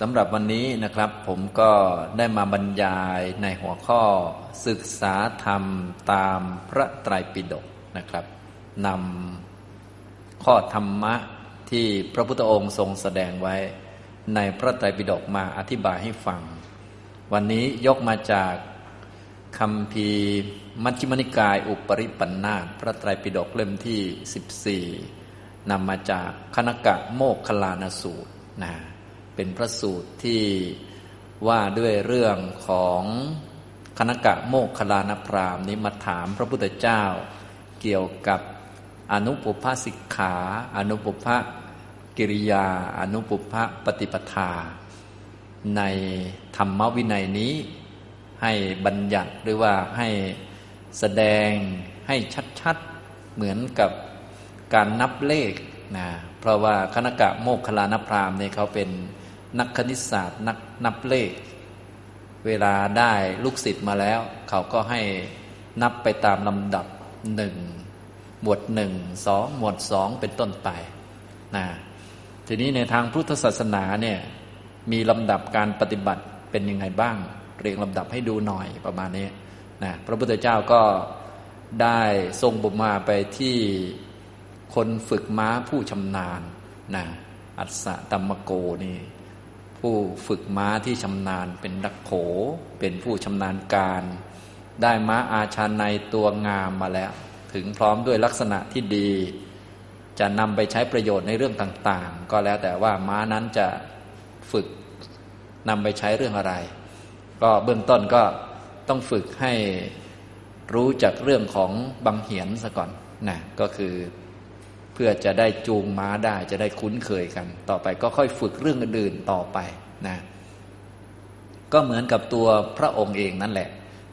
สำหรับวันนี้นะครับ ผมก็ได้มาบรรยายในหัวข้อศึกษาธรรมตามพระไตรปิฎกนะครับนำข้อธรรมะที่พระพุทธองค์ทรงแสดงไว้ ในพระไตรปิฎกมาอธิบายให้ฟัง วันนี้ยกมาจากคำพีมัชฌิมนิกาย อุปริปันธาพระไตรปิฎกเล่มที่ 14นำมาจากคณกะโมกขลานสูตรนะ เป็นพระสูตรที่ว่าด้วยเรื่องของคณกะโมกขลานพรามนี้มาถามพระพุทธเจ้า เกี่ยวกับอนุปุพสิกขา อนุปุพกิริยา อนุปุพปฏิปทา ในธรรมวินัยนี้ ให้บัญญัติหรือว่าให้แสดงให้ชัดๆ เหมือนกับการนับเลขนะเพราะว่าคณกะโมกขลานพรามเนี่ยเขาเป็น นักคณิตศาสตร์ นักนับเลข เวลาได้ลูกศิษย์มาแล้ว เขาก็ให้นับไปตามลำดับหนึ่งหมวดหนึ่งสองหมวดสองเป็นต้นไปนะทีนี้ในทางพุทธศาสนาเนี่ยมีลำดับการปฏิบัติเป็นยังไงบ้าง เรียงลำดับให้ดูหน่อยประมาณนี้นะพระพุทธเจ้าก็ได้ทรงบุมาไปที่คนฝึกม้าผู้ชำนาญนะอัศตัมโกนี่ ผู้ฝึกม้าที่ชำนาญ เป็นดักโข เป็นผู้ชำนาญการ ได้ม้าอาชาในตัวงามมาแล้ว ถึงพร้อมด้วยลักษณะที่ดี จะนำไปใช้ประโยชน์ในเรื่องต่าง ๆ ก็แล้วแต่ว่าม้านั้นจะฝึกนำไปใช้เรื่องอะไร ก็เบื้องต้นก็ต้องฝึกให้รู้จักเรื่องของบังเหียนซะก่อนนะก็คือ เพื่อจะได้จูงม้าได้จะได้คุ้นเคยกัน ต่อไปก็ค่อยฝึกเรื่องอื่นต่อไปนะก็เหมือนกับตัวพระองค์เองนั่นแหละ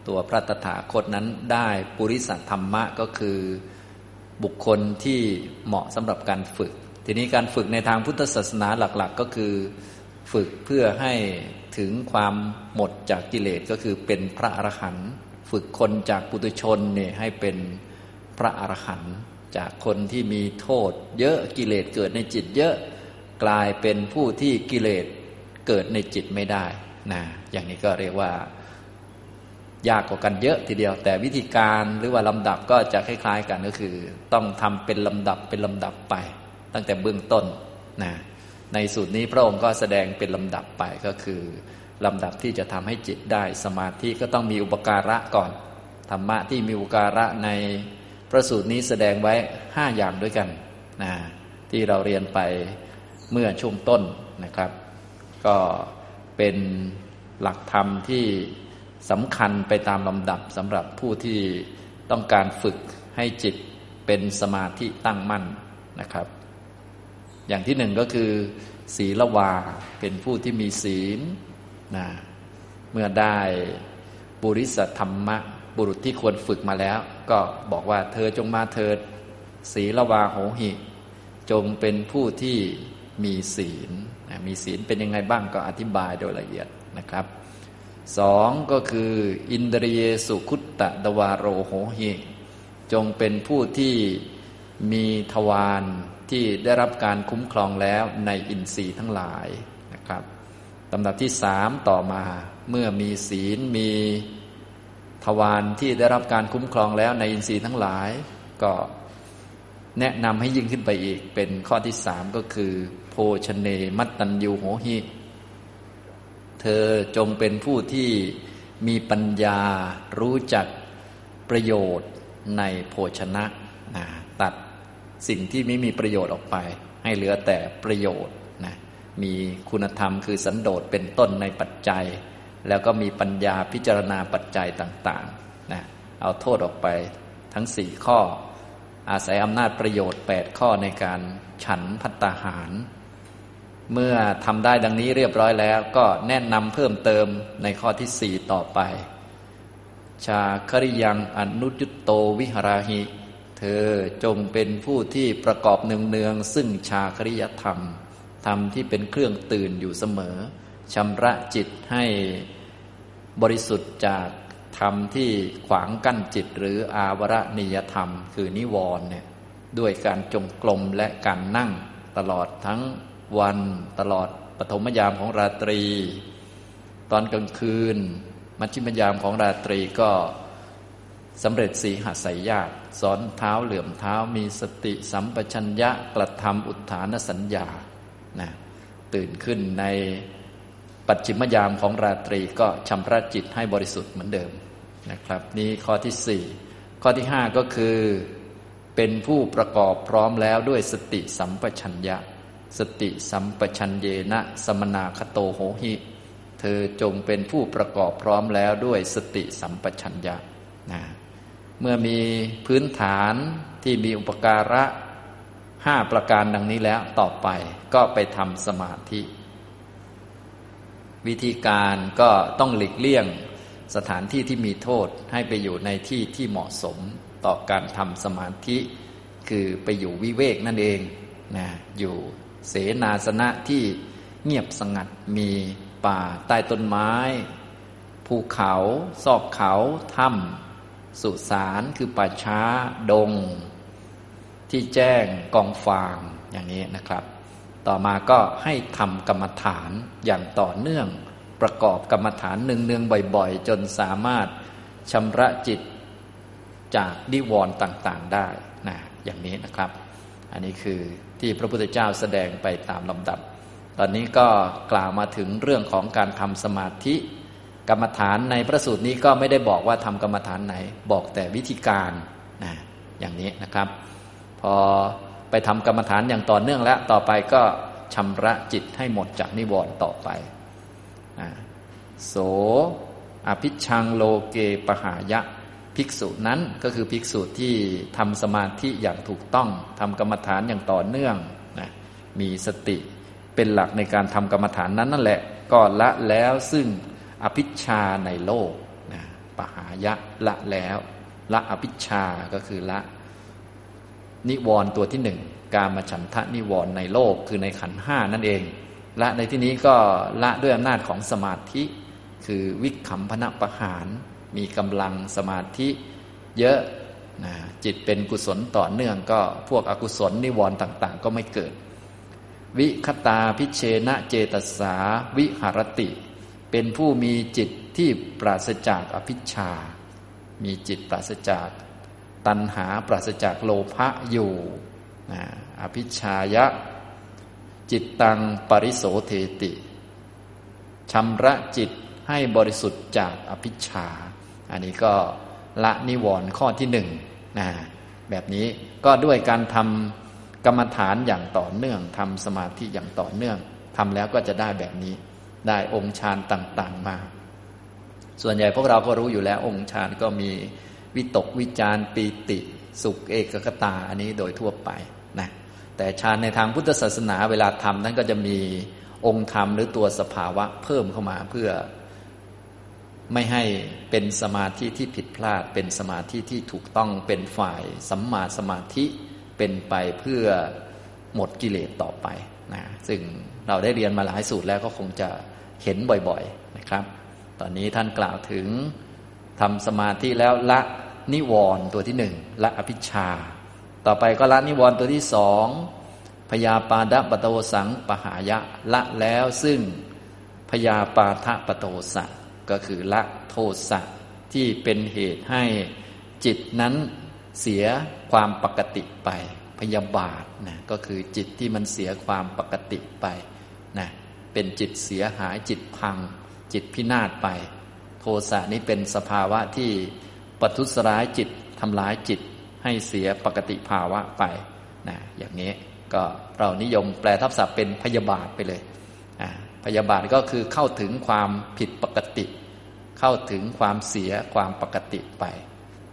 ตัวพระตถาคตนั้นได้ปุริสัธรรมะก็คือบุคคลที่เหมาะสำหรับการฝึก ทีนี้การฝึกในทางพุทธศาสนาหลัก ๆ ก็คือฝึกเพื่อให้ถึงความหมดจากกิเลสก็คือเป็นพระอรหันต์ฝึกคนจากปุถุชนเนี่ยให้เป็นพระอรหันต์ จากคนที่มีโทษ เยอะกิเลสเกิดในจิตเยอะกลายเป็นผู้ที่กิเลสเกิดในจิตไม่ได้นะอย่างนี้ก็เรียกว่า ยากกว่ากันเยอะทีเดียว แต่วิธีการหรือว่าลำดับก็จะคล้าย ๆ กันก็คือ ต้องทำเป็นลำดับเป็นลำดับไป ตั้งแต่เบื้องต้นนะในสูตรนี้พระองค์ก็แสดงเป็นลำดับไปก็คือลำดับที่จะทำให้จิตได้ สมาธิก็ต้องมีอุปการะก่อนธรรมะที่มีอุปการะใน พระสูตรนี้แสดงไว้ห้าอย่างด้วยกันนะที่เราเรียนไปเมื่อช่วงต้นนะครับ ก็เป็นหลักธรรมที่สำคัญไปตามลำดับสำหรับผู้ที่ต้องการฝึกให้จิตเป็นสมาธิตั้งมั่นนะครับ อย่างที่หนึ่งก็คือ ศีลวาเป็นผู้ที่มีศีลนะเมื่อได้บุริสธรรมะบุรุษที่ควรฝึกมาแล้ว ก็บอกว่าเธอจงมาเถิดศีลวาโหหิ จงเป็นผู้ที่มีศีล มีศีลเป็นยังไงบ้างก็อธิบายโดยละเอียดนะครับสองก็คืออินเดรียสุขุตตะดวาโรโหหิจงเป็นผู้ที่มีทวารที่ได้รับการคุ้มครองแล้วในอินทรีย์ทั้งหลายนะครับลำดับที่สามต่อมาเมื่อมีศีลมี ทวารที่ได้รับการคุ้มครองแล้วในอินทรีย์ทั้งหลาย ก็แนะนำให้ยิ่งขึ้นไปอีก เป็นข้อที่สามก็คือโพชเนมัตตัญญูโหหิเธอจงเป็นผู้ที่มีปัญญารู้จักประโยชน์ในโภชนะนะตัดสิ่งที่ไม่มีประโยชน์ออกไป ให้เหลือแต่ประโยชน์นะมีคุณธรรมคือสันโดษเป็นต้นในปัจจัย แล้วก็มีปัญญาพิจารณาปัจจัยต่างๆนะเอาโทษออกไปทั้งสี่ข้อ อาศัยอำนาจประโยชน์แปดข้อในการฉันพัตตาหาร เมื่อทำได้ดังนี้เรียบร้อยแล้ว ก็แนะนำเพิ่มเติมในข้อที่สี่ต่อไป ชาคริยังอนุจุตโตวิหราหิ เธอจงเป็นผู้ที่ประกอบเนืองๆซึ่งชาคริยธรรม ธรรมที่เป็นเครื่องตื่นอยู่เสมอ ชำระจิตให้บริสุทธิ์จากธรรมที่ขวางกั้นจิตหรืออาวรณียธรรม คือนิวรณ์เนี่ยด้วยการจงกรมและการนั่งตลอดทั้งวันตลอดปฐมยามของราตรี ตอนกลางคืน มัชชิมยามของราตรีก็สำเร็จสีหาสายญาติสอนเท้าเหลื่อมเท้ามีสติสัมปชัญญะกระทำอุทานสัญญานะตื่นขึ้นใน ปัจฉิมยามของราตรีก็ชำระจิตให้บริสุทธิ์เหมือนเดิมนะครับ นี่ข้อที่สี่ข้อที่ห้าก็คือ เป็นผู้ประกอบพร้อมแล้วด้วยสติสัมปชัญญะ สติสัมปชัญเยนะสมนาคโตโหหิ เธอจงเป็นผู้ประกอบพร้อมแล้วด้วยสติสัมปชัญญะนะเมื่อมีพื้นฐานที่มีอุปการะห้าประการดังนี้แล้วต่อไปก็ไปทำสมาธิ วิธีการก็ต้องหลีกเลี่ยงสถานที่ที่มีโทษให้ไปอยู่ในที่ที่เหมาะสมต่อการทำสมาธิคือไปอยู่วิเวกนั่นเองนะอยู่เสนาสนะที่เงียบสงัดมีป่าใต้ต้นไม้ ภูเขาซอกเขาถ้ำสุสานคือป่าช้าดง ที่แจ้งกองฟางอย่างนี้นะครับ ต่อมาก็ให้ทำกรรมฐานอย่างต่อเนื่อง ประกอบกรรมฐานหนึ่งเนืองบ่อยๆ จนสามารถชำระจิตจากนิวรณ์ต่างๆได้นะอย่างนี้นะครับ อันนี้คือที่พระพุทธเจ้าแสดงไปตามลำดับ ตอนนี้ก็กล่าวมาถึงเรื่องของการทำสมาธิ กรรมฐานในพระสูตรนี้ก็ไม่ได้บอกว่าทำกรรมฐานไหน บอกแต่วิธีการนะอย่างนี้นะครับ พอ ไปทำกรรมฐานอย่างต่อเนื่องแล้ว ต่อไปก็ชำระจิตให้หมดจากนิวรณ์ต่อไปโสอภิชังโลเกปหายะ ภิกษุนั้นก็คือภิกษุที่ทำสมาธิอย่างถูกต้องทำกรรมฐานอย่างต่อเนื่องนะมีสติเป็นหลักในการทำกรรมฐานนั้นนั่นแหละ ก็ละแล้วซึ่งอภิชาในโลกนะปหายะละแล้ว ละอภิชาก็คือละ นิวรณ์ตัวที่หนึ่งการมาฉันทะนิวรณ์ในโลกคือในขันห้านั่นเอง ละในที่นี้ก็ละด้วยอำนาจของสมาธิ คือวิคัมพนะประหาร มีกำลังสมาธิเยอะนะจิตเป็นกุศลต่อเนื่องก็พวกอกุศลนิวรณ์ต่าง ๆ ก็ไม่เกิด วิคตาพิเชนะเจตสาวิหารติ เป็นผู้มีจิตที่ปราศจากอภิชา มีจิตปราศจาก ตัณหาปราศจากโลภะอยู่นะอภิชายะ จิตตังปริโสเทติชำระจิตให้บริสุทธิ์จากอภิชา อันนี้ก็ละนิวรณ์ข้อที่หนึ่งนะแบบนี้ก็ด้วยการทำกรรมฐานอย่างต่อเนื่องทำสมาธิอย่างต่อเนื่องทำแล้วก็จะได้แบบนี้ ได้องค์ฌานต่าง ๆ มา ส่วนใหญ่พวกเราก็รู้อยู่แล้วองค์ฌานก็มี วิตกวิจารปีติ สุขเอกกตาอันนี้โดยทั่วไปนะแต่ฌานในทางพุทธศาสนาเวลาทำนั้นก็จะมีองค์ธรรมหรือตัวสภาวะเพิ่มเข้ามาเพื่อไม่ให้เป็นสมาธิที่ผิดพลาด เป็นสมาธิที่ถูกต้องเป็นฝ่ายสัมมาสมาธิเป็นไปเพื่อหมดกิเลสต่อไปนะซึ่งเราได้เรียนมาหลายสูตรแล้วก็คงจะเห็นบ่อยๆนะครับ ตอนนี้ท่านกล่าวถึง ทำสมาธิแล้วละนิวรณ์ตัวที่หนึ่งละอภิชา ต่อไปก็ละนิวรณ์ตัวที่สองพยาปาดะปโตสังปหายะละแล้วซึ่งพยาปาทะปโตสังก็คือละโทสะที่เป็นเหตุให้จิตนั้นเสียความปกติไป พยาบาทนะก็คือจิตที่มันเสียความปกติไปนะเป็นจิตเสียหายจิตพัง จิตพินาศไป โทสะนี้เป็นสภาวะที่ปัทุสร้ายจิตทำลายจิตให้เสียปกติภาวะไปนะอย่างนี้ก็เรานิยมแปลทับศัพท์เป็นพยาบาทไปเลยพยาบาทก็คือเข้าถึงความผิดปกติ เข้าถึงความเสียความปกติไป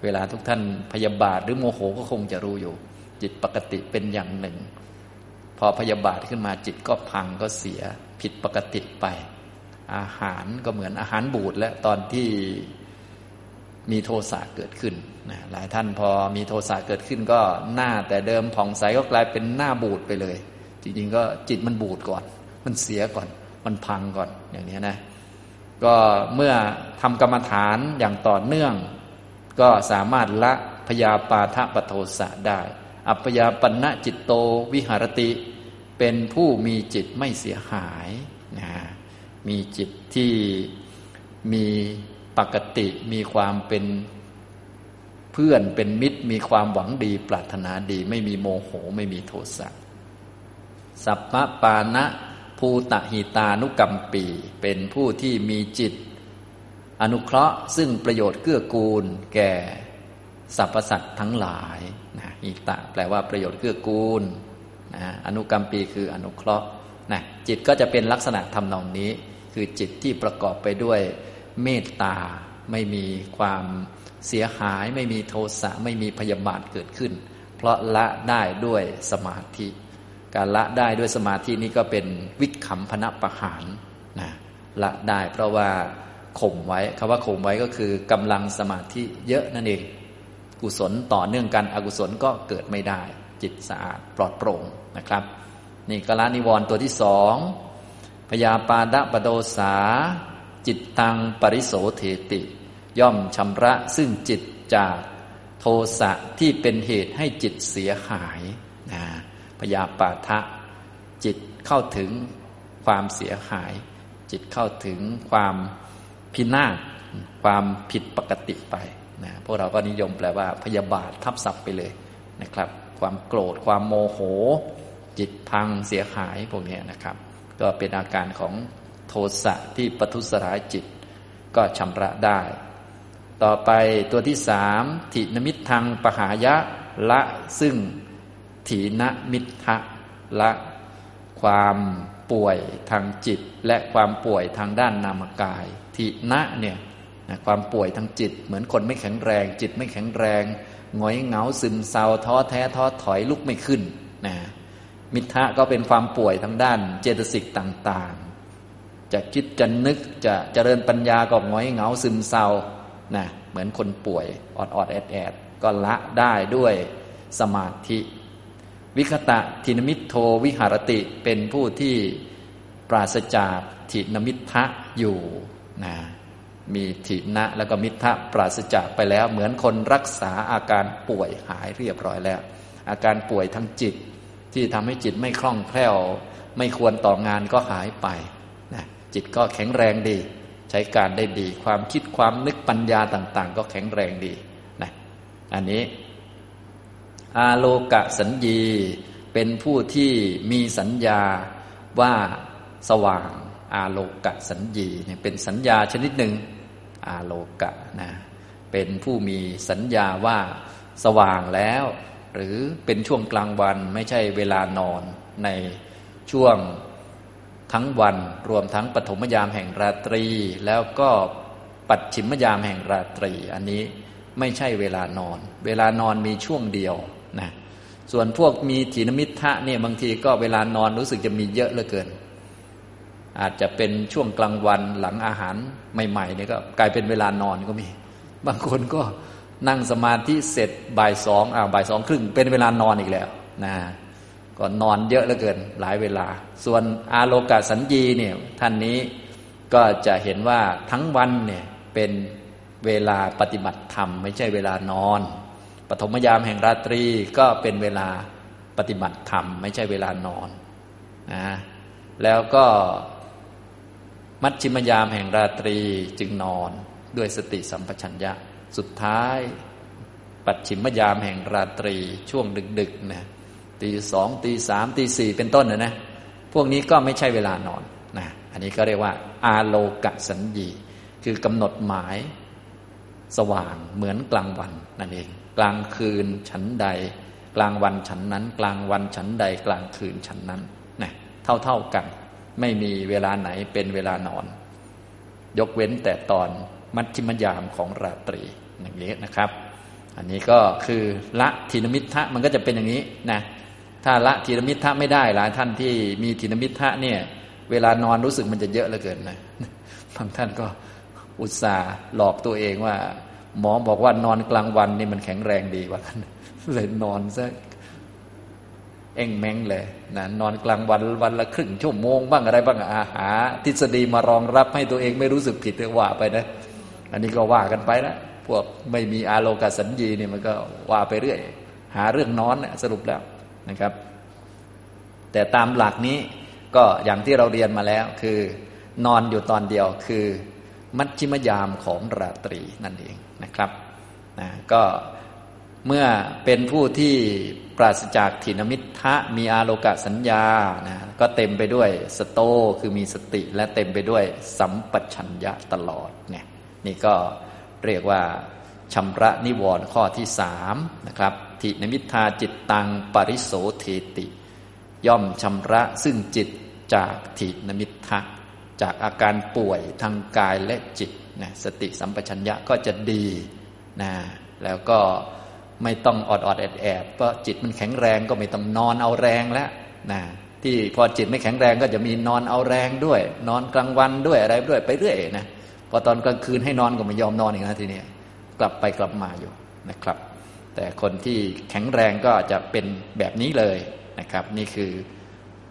เวลาทุกท่านพยาบาทหรือโมโหก็คงจะรู้อยู่ จิตปกติเป็นอย่างหนึ่ง พอพยาบาทขึ้นมาจิตก็พังก็เสียผิดปกติไป อาหารก็เหมือนอาหารบูดและตอนที่มีโทสะเกิดขึ้นนะหลายท่านพอมีโทสะเกิดขึ้นก็หน้าแต่เดิมผ่องใสก็กลายเป็นหน้าบูดไปเลย จริงๆ ก็จิตมันบูดก่อน มันเสียก่อน มันพังก่อนอย่างนี้นะ ก็เมื่อทำกรรมฐานอย่างต่อเนื่อง ก็สามารถละพยาปาทะปโทสะได้ อัปยาปณะจิตโตวิหารติ เป็นผู้มีจิตไม่เสียหายนะ มีจิตที่มีปกติ มีความเป็นเพื่อนเป็นมิตร มีความหวังดี ปรารถนาดี ไม่มีโมโหไม่มีโทสะสัพพปานะภูตหิตานุกรรมปี เป็นผู้ที่มีจิต อนุเคราะห์ซึ่งประโยชน์เกื้อกูล แก่สรรพสัตว์ทั้งหลายนะหิตะแปลว่าประโยชน์เกื้อกูลนะอนุกรรมปีคืออนุเคราะห์นะจิตก็จะเป็นลักษณะทำนองนี้ คือจิตที่ประกอบไปด้วยเมตตา ไม่มีความเสียหาย ไม่มีโทสะไม่มีพยาบาทเกิดขึ้น เพราะละได้ด้วยสมาธิ การละได้ด้วยสมาธินี้ก็เป็นวิขำพนะประหารนะละได้เพราะว่าข่มไว้คำว่าข่มไว้ก็คือกำลังสมาธิเยอะนั่นเอง กุศลต่อเนื่องกันอกุศลก็เกิดไม่ได้ จิตสะอาดปลอดโปร่งนะครับ นี่กละนิวรณ์ตัวที่สอง พยาปาดะปโดสา จิตตังปริโสเทติ ย่อมชำระซึ่งจิตจากโทสะที่เป็นเหตุให้จิตเสียหายนะพยาปาทะ จิตเข้าถึงความเสียหาย จิตเข้าถึงความพินาศความผิดปกติไปนะพวกเราก็นิยมแปลว่าพยาบาททับศัพท์ไปเลยนะครับ ความโกรธความโมโห จิตพังเสียหายพวกนี้นะครับ ก็เป็นอาการของโทสะที่ปทุสร้ายจิต ก็ชำระได้ ต่อไปตัวที่สามถินมิตทางปหายะละซึ่งถีนมิทะละความป่วยทางจิต และความป่วยทางด้านนามกายทินะเนี่ยความป่วยทางจิต เหมือนคนไม่แข็งแรง จิตไม่แข็งแรงหงอยเหงาซึมเศร้าท้อแท้ท้อถอยลุกไม่ขึ้นนะ มิทะก็เป็นความป่วยทางด้านเจตสิกต่างจะคิดจะนึกจะเจริญปัญญาก็ง้อยเหงาซึมเศร้านะเหมือนคนป่วยอดอดแอดแอดก็ละได้ด้วยสมาธิ วิคตะทินมิทโทวิหารติเป็นผู้ที่ปราศจากทินมิทะอยู่นะมีทินะแล้วก็มิทะปราศจากไปแล้ว เหมือนคนรักษาอาการป่วยหายเรียบร้อยแล้ว อาการป่วยทางจิต ที่ทำให้จิตไม่คล่องแคล่ว ไม่ควรต่องานก็หายไปนะจิตก็แข็งแรงดี ใช้การได้ดี ความคิดความนึกปัญญาต่าง ๆ ก็แข็งแรงดีนะอันนี้ อาโลกะสัญญีเป็นผู้ที่มีสัญญาว่าสว่าง อาโลกะสัญญีเนี่ยเป็นสัญญาชนิดหนึ่งอาโลกะนะเป็นผู้มีสัญญาว่าสว่างแล้ว หรือเป็นช่วงกลางวันไม่ใช่เวลานอนในช่วงทั้งวัน รวมทั้งปฐมยามแห่งราตรี แล้วก็ปัดฉิมยามแห่งราตรี อันนี้ไม่ใช่เวลานอน เวลานอนมีช่วงเดียวนะส่วนพวกมีถีนมิทะเนี่ยบางทีก็เวลานอนรู้สึกจะมีเยอะเหลือเกิน อาจจะเป็นช่วงกลางวันหลังอาหารใหม่ๆเนี่ยก็กลายเป็นเวลานอนก็มี บางคนก็ นั่งสมาธิเสร็จบ่ายสองอ่าบ่ายสองครึ่งเป็นเวลานอนอีกแล้วนะก็นอนเยอะเหลือเกินหลายเวลา ส่วนอาโลกาสัญญีเนี่ยท่านนี้ก็จะเห็นว่าทั้งวันเนี่ยเป็นเวลาปฏิบัติธรรม ไม่ใช่เวลานอน ปฐมยามแห่งราตรีก็เป็นเวลาปฏิบัติธรรม ไม่ใช่เวลานอนนะแล้วก็มัชชิมยามแห่งราตรีจึงนอนด้วยสติสัมปชัญญะ สุดท้าย ปัจฉิมยามแห่งราตรีช่วงดึกๆนะตีสองตีสามตีสี่เป็นต้นนะนะพวกนี้ก็ไม่ใช่เวลานอนนะอันนี้ก็เรียกว่า อาโลกะสัญญีคือกำหนดหมายสว่างเหมือนกลางวันนั่นเอง กลางคืนฉันใด กลางวันฉันนั้น กลางวันฉันใด กลางคืนฉันนั้นนะเท่าเท่ากัน ไม่มีเวลาไหนเป็นเวลานอน ยกเว้นแต่ตอน มัชชิมยามของราตรีอย่างนี้นะครับ อันนี้ก็คือละทินมิทะมันก็จะเป็นอย่างนี้นะถ้าละทีนมิทะไม่ได้หลายท่านที่มีทีนมิทะเนี่ยเวลานอนรู้สึกมันจะเยอะเหลือเกินนะบางท่านก็อุตส่าห์หลอกตัวเองว่า หมอบอกว่านอนกลางวันนี่มันแข็งแรงดีว่ากันเลยนอนซะเองแมงเลยนะนอนกลางวันวันละครึ่งชั่วโมงบ้างอะไรบ้างอาหา ทฤษฎีมารองรับให้ตัวเองไม่รู้สึกผิดว่าไปนะ อันนี้ก็ว่ากันไปนะพวกไม่มีอาโลกสัญญีเนี่ยมันก็ว่าไปเรื่อย หาเรื่องนอนเนี่ยสรุปแล้วนะครับ แต่ตามหลักนี้ก็อย่างที่เราเรียนมาแล้วคือนอนอยู่ตอนเดียวคือ มัชชิมยามของราตรีนั่นเองนะครับนะก็เมื่อเป็นผู้ที่ปราศจากถินมิทะมีอาโลกะสัญญานะก็เต็มไปด้วยสโตคือมีสติและเต็มไปด้วยสัมปชัญญะตลอดเนี่ย นี่ก็เรียกว่าชำระนิวรณ์ข้อที่สามนะครับทินมิทาจิตตังปริโสเทติ ย่อมชำระซึ่งจิตจากทินมิทะจากอาการป่วยทางกายและจิตนะสติสัมปชัญญะก็จะดีนะแล้วก็ไม่ต้องอดอดแอดแอบเพราะจิตมันแข็งแรงก็ไม่ต้องนอนเอาแรงแล้วนะที่พอจิตไม่แข็งแรงก็จะมีนอนเอาแรงด้วย นอนกลางวันด้วยอะไรด้วยไปเรื่อยนะ พอตอนกลางคืนให้นอนก็ไม่ยอมนอนอีกนะทีนี้กลับไปกลับมาอยู่นะครับ แต่คนที่แข็งแรงก็จะเป็นแบบนี้เลยนะครับ นี่คือ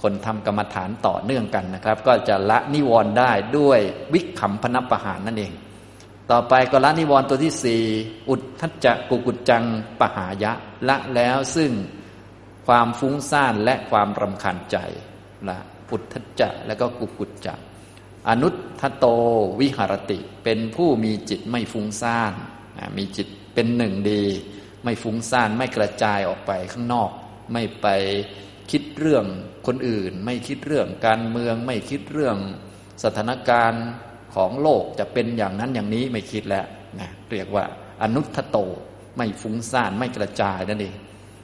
คนทำกรรมฐานต่อเนื่องกันนะครับ ก็จะละนิวรณ์ได้ด้วยวิขำพนัประหารนั่นเอง ต่อไปก็ละนิวรณ์ตัวที่สี่อุทธัจจะกุกุจจังปหายะละแล้วซึ่งความฟุ้งซ่านและความรำคาญใจละอุทธัจจะแล้วก็กุกุจจะ อนุทโตวิหารติ เป็นผู้มีจิตไม่ฟุ้งซ่านมีจิตเป็นหนึ่งดี ไม่ฟุ้งซ่านไม่กระจายออกไปข้างนอก ไม่ไปคิดเรื่องคนอื่น ไม่คิดเรื่องการเมือง ไม่คิดเรื่องสถานการณ์ของโลกจะเป็นอย่างนั้นอย่างนี้ไม่คิดแล้วนะเรียกว่าอนุทโตไม่ฟุ้งซ่านไม่กระจายนั่นเอง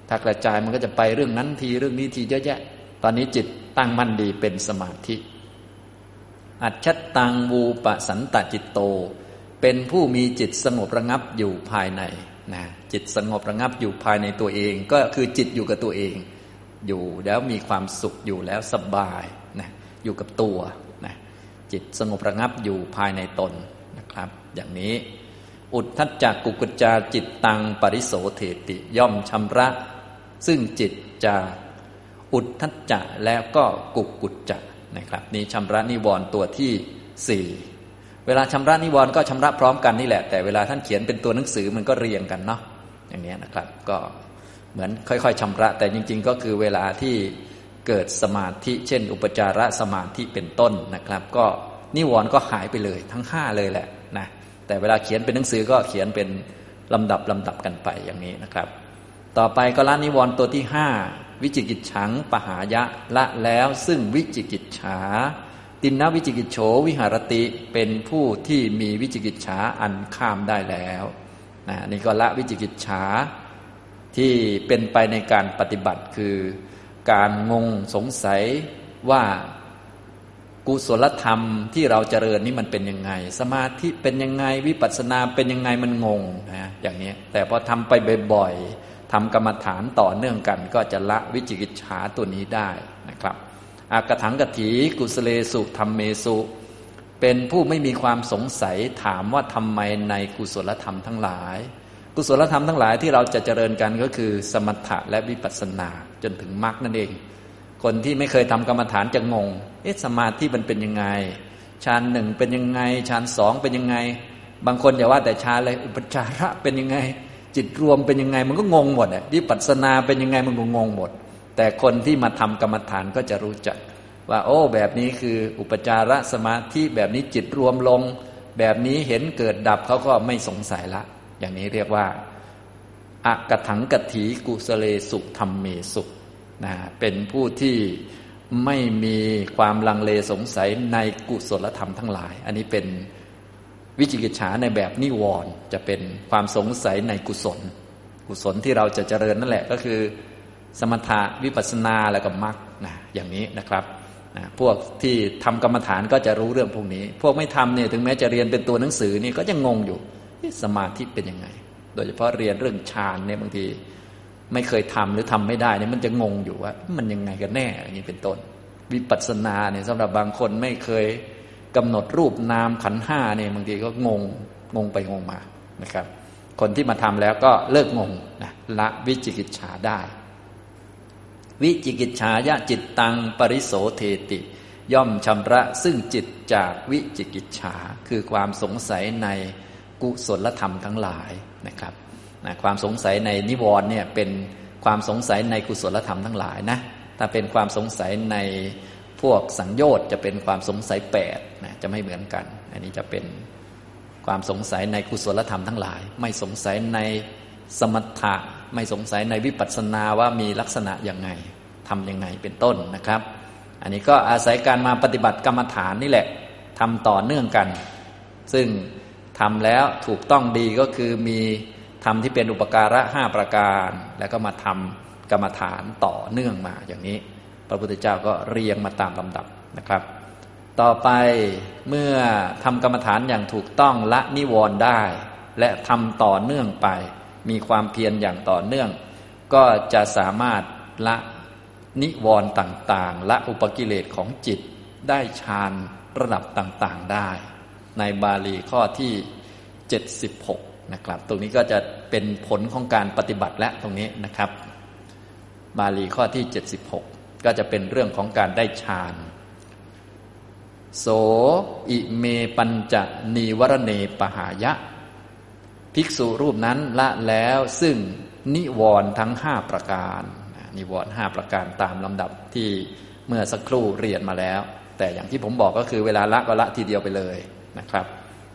ถ้ากระจายมันก็จะไปเรื่องนั้นทีเรื่องนี้ทีเยอะแยะ ตอนนี้จิตตั้งมั่นดีเป็นสมาธิ อัจฉตังวูปสันตจิตโต เป็นผู้มีจิตสงบระงับอยู่ภายในนะจิตสงบระงับอยู่ภายในตัวเอง ก็คือจิตอยู่กับตัวเอง อยู่แล้วมีความสุขอยู่แล้วสบายนะอยู่กับตัวนะจิตสงบระงับอยู่ภายในตนนะครับ อย่างนี้ อุทธัจจกุกุจจาจิตตังปริโสเทติย่อมชำระ ซึ่งจิตจะอุทธัจจะแล้วก็กุกุจจะ นะครับ นี้ชำระนิวรณ์ตัวที่สี่เวลาชำระนิวรณ์ก็ชำระพร้อมกันนี่แหละ แต่เวลาท่านเขียนเป็นตัวหนังสือมันก็เรียงกันเนาะอย่างนี้นะครับ ก็เหมือนค่อย ๆชำระ แต่จริง ๆ ก็คือเวลาที่เกิดสมาธิ เช่น อุปจารสมาธิเป็นต้นนะครับ ก็นิวรณ์ก็หายไปเลยทั้งห้าเลยแหละนะแต่เวลาเขียนเป็นหนังสือก็เขียนเป็นลำดับลำดับกันไปอย่างนี้นะครับ ต่อไปก็ละนิวรณ์ตัวที่ห้า วิจิกิจฉังปหายะละแล้วซึ่งวิจิกิจฉา ตินนวิจิกิจโฉวิหารติเป็นผู้ที่มีวิจิกิจฉาอันข้ามได้แล้วนะนี่ก็ละวิจิกิจฉาที่เป็นไปในการปฏิบัติคือการงงสงสัยว่ากุศลธรรมที่เราเจริญนี่มันเป็นยังไง สมาธิเป็นยังไงวิปัสสนาเป็นยังไงมันงงนะอย่างนี้แต่พอทำไปบ่อยๆ ทำกรรมฐานต่อเนื่องกัน ก็จะละวิจิกิจฉาตัวนี้ได้นะครับอากถังกถีกุสเลสุธรรมเมสุ เป็นผู้ไม่มีความสงสัยถามว่าทำไมในกุศลธรรมทั้งหลาย กุศลธรรมทั้งหลายที่เราจะเจริญกันก็คือ สมถะและวิปัสสนาจนถึงมรรคนั่นเอง คนที่ไม่เคยทำกรรมฐานจะงง เอ๊ะสมาธิมันเป็นยังไงฌานหนึ่งเป็นยังไงฌานสองเป็นยังไง บางคนอย่าว่าแต่ฌานเลยอุปจาระเป็นยังไง จิตรวมเป็นยังไงมันก็งงหมดอะวิปัสสนาเป็นยังไงมันก็งงหมด แต่คนที่มาทำกรรมฐานก็จะรู้จัก ว่า โอ้ แบบนี้คืออุปจารสมาธิแบบนี้จิตรวมลง แบบนี้เห็นเกิดดับเขาก็ไม่สงสัยละ อย่างนี้เรียกว่าอากถังกถีกุสเลสุธรรมเมสุนะเป็นผู้ที่ไม่มีความลังเลสงสัยในกุศลธรรมทั้งหลาย อันนี้เป็น วิจิกิจฉาในแบบนิวรณ์จะเป็นความสงสัยในกุศล กุศลที่เราจะเจริญนั่นแหละก็คือ สมถะวิปัสนาแล้วก็มรรคนะอย่างนี้นะครับนะพวกที่ทำกรรมฐานก็จะรู้เรื่องพวกนี้ พวกไม่ทำเนี่ยถึงแม้จะเรียนเป็นตัวหนังสือนี่ก็ยังงงอยู่สมาธิเป็นยังไง โดยเฉพาะเรียนเรื่องฌานเนี่ยบางที ไม่เคยทำหรือทำไม่ได้เนี่ยมันจะงงอยู่ว่า มันยังไงกันแน่อย่างนี้เป็นต้น วิปัสสนาเนี่ยสำหรับบางคนไม่เคย กำหนดรูปนามขันห้าเนี่ยบางทีก็งงงงไปงงมานะครับ คนที่มาทำแล้วก็เลิกงงนะละวิจิกิจฉาได้ วิจิกิจฉายะจิตตังปริโสเทติ ย่อมชำระซึ่งจิตจากวิจิกิจฉาคือความสงสัยในกุศลธรรมทั้งหลายนะครับนะความสงสัยในนิวรณ์เนี่ยเป็นความสงสัยในกุศลธรรมทั้งหลายนะถ้าเป็นความสงสัยใน พวกสังโยชน์จะเป็นความสงสัยแปดนะจะไม่เหมือนกัน อันนี้จะเป็นความสงสัยในกุศลธรรมทั้งหลาย ไม่สงสัยในสมถะไม่สงสัยในวิปัสสนาว่ามีลักษณะยังไงทำยังไงเป็นต้นนะครับ อันนี้ก็อาศัยการมาปฏิบัติกรรมฐานนี่แหละทำต่อเนื่องกัน ซึ่งทำแล้วถูกต้องดีก็คือมีทำที่เป็นอุปการะห้าประการ แล้วก็มาทำกรรมฐานต่อเนื่องมาอย่างนี้ พระพุทธเจ้าก็เรียงมาตามลำดับนะครับ ต่อไปเมื่อทำกรรมฐานอย่างถูกต้องละนิวรณ์ได้ และทำต่อเนื่องไป มีความเพียรอย่างต่อเนื่อง ก็จะสามารถละนิวรณ์ต่างๆ ละอุปกิเลสของจิตได้ฌานระดับต่างๆได้ ในบาลีข้อที่ 76 นะครับ ตรงนี้ก็จะเป็นผลของการปฏิบัติและตรงนี้นะครับ บาลีข้อที่ 76 ก็จะเป็นเรื่องของการได้ฌานโสอิเมปัญจนีวรเนปหายะ ภิกษุรูปนั้นละแล้วซึ่งนิวรณ์ทั้งห้าประการ นิวรณ์ห้าประการตามลำดับที่เมื่อสักครู่เรียนมาแล้ว แต่อย่างที่ผมบอกก็คือเวลาละก็ละทีเดียวไปเลยนะครับ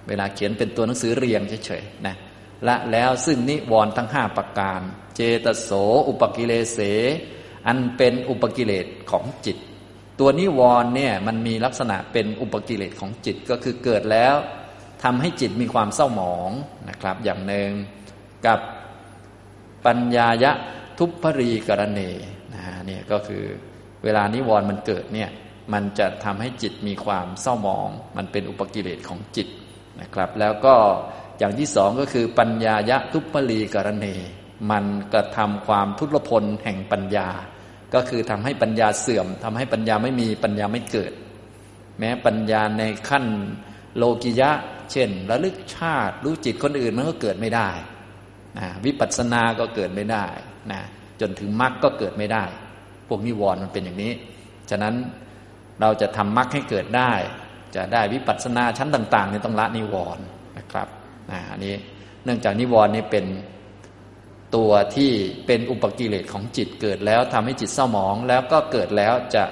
เวลาเขียนเป็นตัวหนังสือเรียงเฉยๆนะละแล้วซึ่งนิวรณ์ทั้งห้าประการ เจตโส อุปกิเลเส อันเป็นอุปกิเลสของจิต ตัวนิวรณ์เนี่ยมันมีลักษณะเป็นอุปกิเลสของจิตก็คือเกิดแล้วทำให้จิตมีความเศร้าหมองนะครับ อย่างหนึ่งกับปัญญายะทุพรีกรณีนะเนี่ยก็คือเวลานิวรณ์มันเกิดเนี่ยมันจะทำให้จิตมีความเศร้าหมอง มันเป็นอุปกิเลสของจิตนะครับ แล้วก็อย่างที่สองก็คือปัญญายะทุพรีกรณี มันกระทำความทุรพลแห่งปัญญา ก็คือทำให้ปัญญาเสื่อมทำให้ปัญญาไม่มีปัญญาไม่เกิด แม้ปัญญาในขั้นโลกิยะ เช่น ระลึกชาติรู้จิตคนอื่นมันก็เกิดไม่ได้วิปัสสนาก็เกิดไม่ได้นะจนถึงมรรคก็เกิดไม่ได้ พวกนิวรณ์มันเป็นอย่างนี้ ฉะนั้นเราจะทำมรรคให้เกิดได้ จะได้วิปัสสนาชั้นต่างๆนี่ต้องละนิวรณ์นะครับนะอันนี้เนื่องจากนิวรณ์นี่เป็น ตัวที่เป็นอุปกิเลสของจิตเกิดแล้วทำให้จิตเศร้าหมอง แล้วก็เกิดแล้วจะ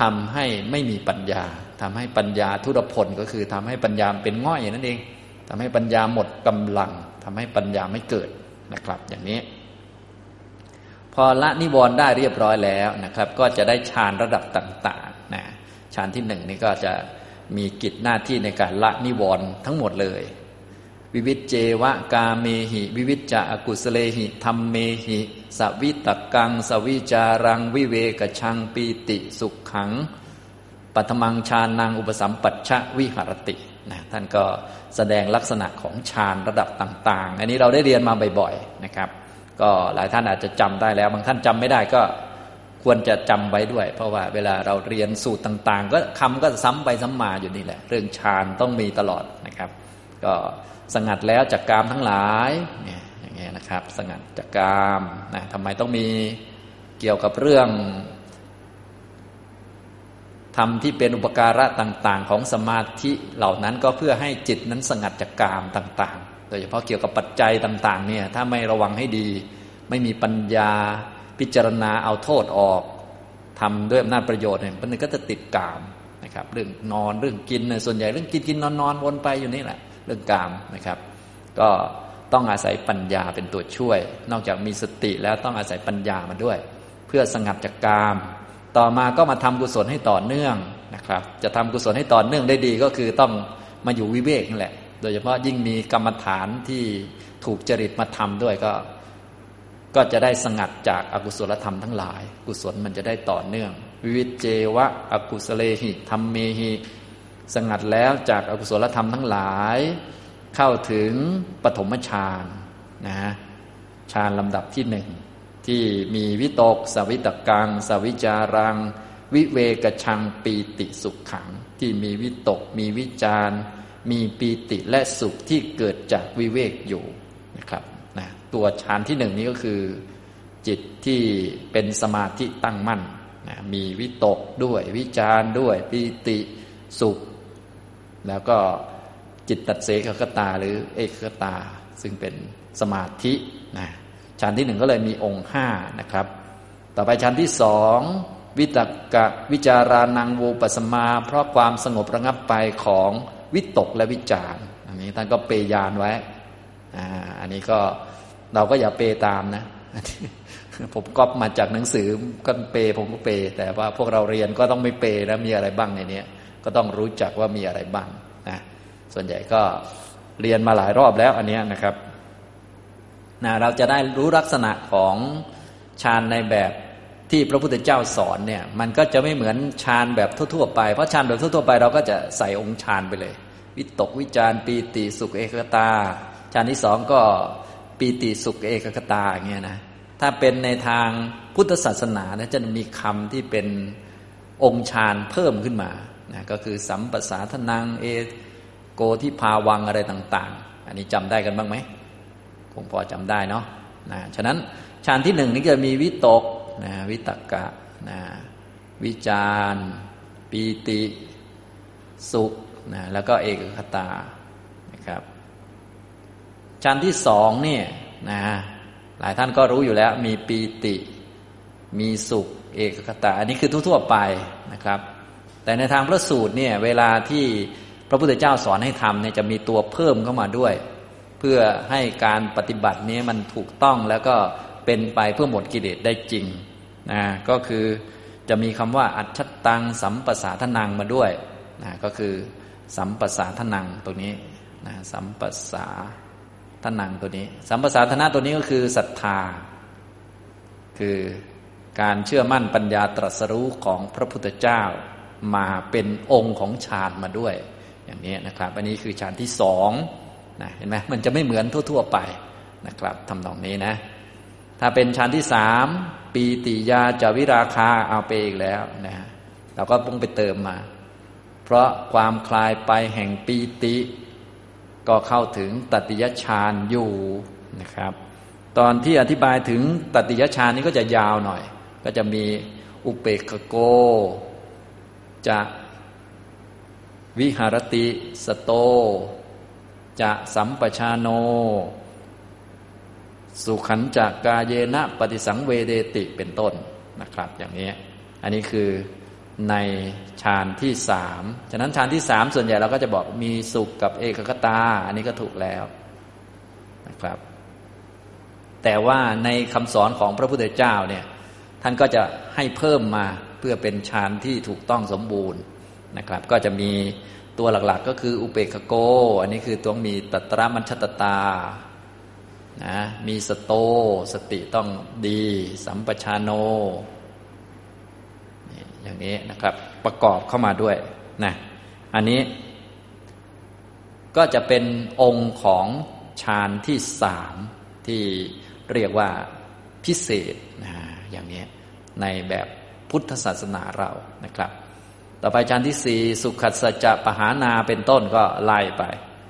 ทำให้ไม่มีปัญญาทำให้ปัญญาทุรพลก็คือทำให้ปัญญาเป็นง่อยนั่นเองทำให้ปัญญาหมดกำลังทำให้ปัญญาไม่เกิดนะครับ อย่างนี้ พอละนิวรณ์ได้เรียบร้อยแล้วนะครับ ก็จะได้ฌานระดับต่างๆนะฌานที่หนึ่งนี่ก็จะมีกิจหน้าที่ในการละนิวรณ์ทั้งหมดเลย วิวิจเจวะกาเมหิ วิวิจจะอกุสเลหิธรรมเมหิสวิตกัง สวิจารัง วิเวกชังปีติสุขขังปัทมังฌานังอุปสัมปัชชะวิหารตินะท่านก็แสดงลักษณะของฌานระดับต่าง ๆ อันนี้เราได้เรียนมาบ่อยๆนะครับ ก็หลายท่านอาจจะจำได้แล้ว บางท่านจำไม่ได้ก็ควรจะจำไว้ด้วย เพราะว่าเวลาเราเรียนสูตรต่าง ๆ ก็คำก็ซ้ำไปซ้ำมาอยู่นี่แหละ เรื่องฌานต้องมีตลอดนะครับ ก็ สงัดแล้วจากกามทั้งหลายเนี่ยอย่างเงี้ยนะครับสงัดจากกามนะทำไมต้องมีเกี่ยวกับเรื่องทำที่เป็นอุปการะต่างๆ ของสมาธิเหล่านั้นก็เพื่อให้จิตนั้นสงัดจากกามต่างๆ โดยเฉพาะเกี่ยวกับปัจจัยต่างๆเนี่ยถ้าไม่ระวังให้ดี ไม่มีปัญญาพิจารณาเอาโทษออกทำด้วยอำนาจประโยชน์เนี่ยมันก็จะติดกามนะครับเรื่องนอนเรื่องกินส่วนใหญ่เรื่องกินกินนอนนอนวนไปอยู่นี่แหละ เรื่องกามนะครับ ก็ต้องอาศัยปัญญาเป็นตัวช่วย นอกจากมีสติแล้วต้องอาศัยปัญญามาด้วย เพื่อสงัดจากกาม ต่อมาก็มาทำกุศลให้ต่อเนื่องนะครับ จะทำกุศลให้ต่อเนื่องได้ดีก็คือต้องมาอยู่วิเวกนั่นแหละ โดยเฉพาะยิ่งมีกรรมฐานที่ถูกจริตมาทำด้วยก็ ก็จะได้สงัดจากอากุศลธรรมทั้งหลาย กุศลมันจะได้ต่อเนื่อง วิวิเจวะ อกุศเลหิธรรมเมหิ สงัดแล้วจากอากุศลธรรมทั้งหลาย เข้าถึงปฐมฌานนะฌานลำดับที่หนึ่งที่มีวิตก สวิตกัง สวิจารัง วิเวกชังปีติสุขขัง ที่มีวิตก มีวิจารมีปีติและสุขที่เกิดจากวิเวกอยู่นะครับนะตัวฌานที่หนึ่งนี้ก็คือ จิตที่เป็นสมาธิตั้งมั่นนะมีวิตกด้วยวิจารด้วยปีติสุข แล้วก็จิตตัดเสกขตาหรือเอกขตา ซึ่งเป็นสมาธินะฌานที่หนึ่งก็เลยมีองค์ห้านะครับ ต่อไปฌานที่สองวิตกะวิจารานังวูปสมา เพราะความสงบระงับไปของวิตกและวิจารอันนี้ท่านก็เปยานไว้อ่าอันนี้ก็เราก็อย่าเปตามนะผมก๊อปมาจากหนังสือก็เปผมก็เป แต่ว่าพวกเราเรียนก็ต้องไม่เปแล้วมีอะไรบ้างในนี้ ก็ต้องรู้จักว่ามีอะไรบ้างนะส่วนใหญ่ก็เรียนมาหลายรอบแล้วอันนี้นะครับนะเราจะได้รู้ลักษณะของฌานในแบบที่พระพุทธเจ้าสอนเนี่ยมันก็จะไม่เหมือนฌานแบบทั่วๆไป เพราะฌานแบบทั่วๆไปเราก็จะใส่องค์ฌานไปเลย วิตกวิจารปีติสุขเอกตาฌานที่สองก็ปีติสุขเอกตาเงี้ยนะถ้าเป็นในทางพุทธศาสนานะจะมีคำที่เป็นองค์ฌานเพิ่มขึ้นมา นะก็คือสัมปสาทนังเอโกที่พาวังอะไรต่าง ๆ อันนี้จำได้กันบ้างไหมคงพอจำได้เนาะนะฉะนั้นฌานที่หนึ่งนี่จะมีวิตกนะวิตกะนะวิจารปีติสุขนะแล้วก็เอกคตานะครับชั้นที่สองเนี่ยนะหลายท่านก็รู้อยู่แล้วมีปีติ มีสุข เอกคตา อันนี้คือทั่วๆไปนะครับ แต่ในทางพระสูตรเนี่ยเวลาที่พระพุทธเจ้าสอนให้ทำเนี่ยจะมีตัวเพิ่มเข้ามาด้วย เพื่อให้การปฏิบัตินี้มันถูกต้องแล้วก็เป็นไปเพื่อหมดกิเลสได้จริงนะก็คือจะมีคำว่าอัจฉตังสัมปสาทนังมาด้วยนะก็คือสัมปสาทนังตัวนี้นะสัมปสาทนังตัวนี้ สัมปสาทนะตัวนี้ก็คือศรัทธา คือการเชื่อมั่นปัญญาตรัสรู้ของพระพุทธเจ้า มาเป็นองค์ของฌานมาด้วย อย่างนี้นะครับ อันนี้คือฌานที่สองนะเห็นไหมมันจะไม่เหมือนทั่ว ๆไปนะครับทำนองนี้นะ ถ้าเป็นฌานที่สามปีติยาจาวิราคาเอาไปอีกแล้วนะเราก็ต้องไปเติมมา เพราะความคลายไปแห่งปีติ ก็เข้าถึงตติยฌานอยู่นะครับ ตอนที่อธิบายถึงตติยฌานนี้ก็จะยาวหน่อย ก็จะมีอุเปกโก จะวิหารติสโต จะสัมปชาโน สุขันจากกาเยนะปฏิสังเวเดติเป็นต้นนะครับ อย่างนี้ อันนี้คือในฌานที่สามฉะนั้นฌานที่สามส่วนใหญ่เราก็จะบอกมีสุขกับเอกคตา อันนี้ก็ถูกแล้วนะครับ แต่ว่าในคำสอนของพระพุทธเจ้าเนี่ย ท่านก็จะให้เพิ่มมา เพื่อเป็นฌานที่ถูกต้องสมบูรณ์นะครับ ก็จะมีตัวหลักๆ ก็คืออุเปกโก อันนี้คือต้องมีตัตระมัญชตตานะมีสโตสติต้องดี สัมปชานโน อย่างนี้นะครับประกอบเข้ามาด้วยนะอันนี้ก็จะเป็นองค์ของฌานที่สามที่เรียกว่าพิเศษนะอย่างนี้ในแบบ พุทธศาสนาเรานะครับ ต่อไปฌานที่สี่สุขัสจะปหานาเป็นต้นก็ไล่ไป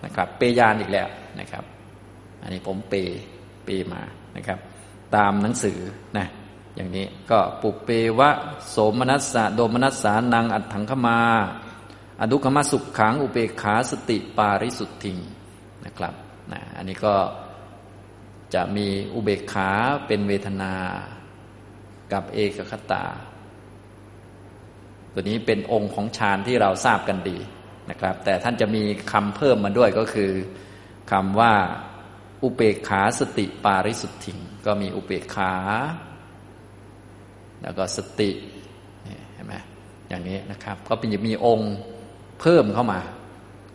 นะครับ เปยานอีกแล้วนะครับ อันนี้ผมเปเปมานะครับ ตามหนังสือนะอย่างนี้ก็ปุเปวะโสมนัสสะโดมนัสสานังอัตถังขมา อดุขมาสุขขังอุเบกขาสติปาริสุทธิงนะครับนะอันนี้ก็จะมีอุเบกขาเป็นเวทนา กับเอกคตา ตัวนี้เป็นองค์ของฌานที่เราทราบกันดีนะครับ แต่ท่านจะมีคำเพิ่มมาด้วยก็คือคำว่าอุเบกขาสติปาริสุทธิก็มีอุเบกขา แล้วก็สติเห็นไหมอย่างนี้นะครับ ก็เป็นมีองค์เพิ่มเข้ามา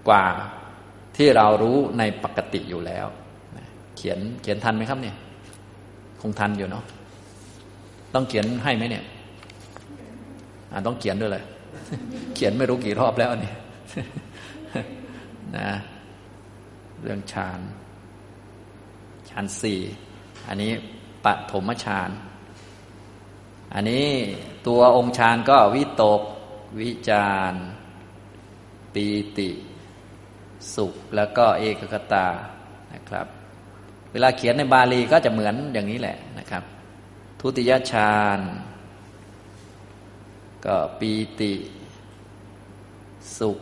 กว่าที่เรารู้ในปกติอยู่แล้ว เขียนเขียนทันไหมครับเนี่ย คงทันอยู่เนาะต้องเขียนให้ไหมเนี่ย อ่าต้องเขียนด้วยเลยเขียนไม่รู้กี่รอบแล้วนี่นะเรื่องฌานฌานสี่อันนี้ปฐมฌานอันนี้ตัวองค์ฌานก็วิตก วิจารปีติ สุขแล้วก็เอกคตานะครับ เวลาเขียนในบาลีก็จะเหมือนอย่างนี้แหละนะครับ ทุติยฌาน ก็ปีติ สุข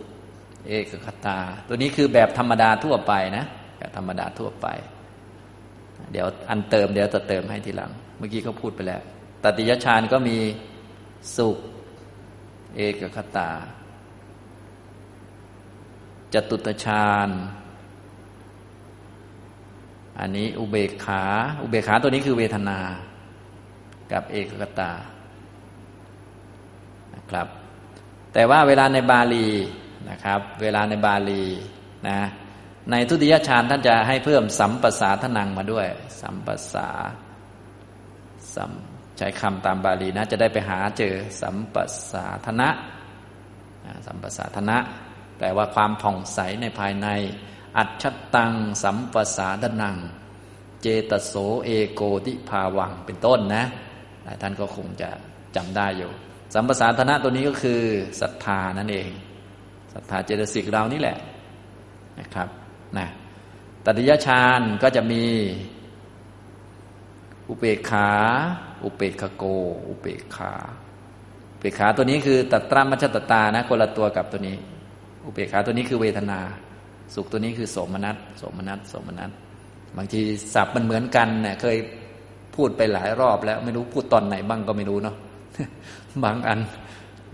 เอกคตา ตัวนี้คือแบบธรรมดาทั่วไปนะแบบธรรมดาทั่วไป เดี๋ยวอันเติมเดี๋ยวจะเติมให้ทีหลัง เมื่อกี้เขาพูดไปแล้วตติยฌานก็มีสุข เอกคตาจตุตฌานอันนี้อุเบกขา อุเบกขาตัวนี้คือเวทนา กับเอกกตา นะครับ แต่ว่าเวลาในบาลีนะครับ เวลาในบาลีนะในทุติยฌานท่านจะให้เพิ่มสัมปสาทนังมาด้วย สัมปสาสัมใช้คำตามบาลีนะจะได้ไปหาเจอสัมปสาธนะสัมปสาธนะ แปลว่าความผ่องใสในภายใน อัจฉตัง สัมปสาดนัง เจตโสเอโกติภาวังเป็นต้นนะหลายท่านก็คงจะจำได้อยู่ สัมปสาธนะตัวนี้ก็คือศรัทธานั่นเองศรัทธาเจตสิกเรานี่แหละนะครับนะตติยฌานก็จะมี อุเบกขา อุเบกขโก อุเบกขาอุเบกขาตัวนี้คือตัตตรมัชตตานะคนละตัวกับตัวนี้ อุเบกขาตัวนี้คือเวทนา สุขตัวนี้คือโสมนัสโสมนัสโสมนัสบางทีศัพท์มันเหมือนกันเนี่ยเคยพูดไปหลายรอบแล้วไม่รู้พูดตอนไหนบ้างก็ไม่รู้เนาะ บางอัน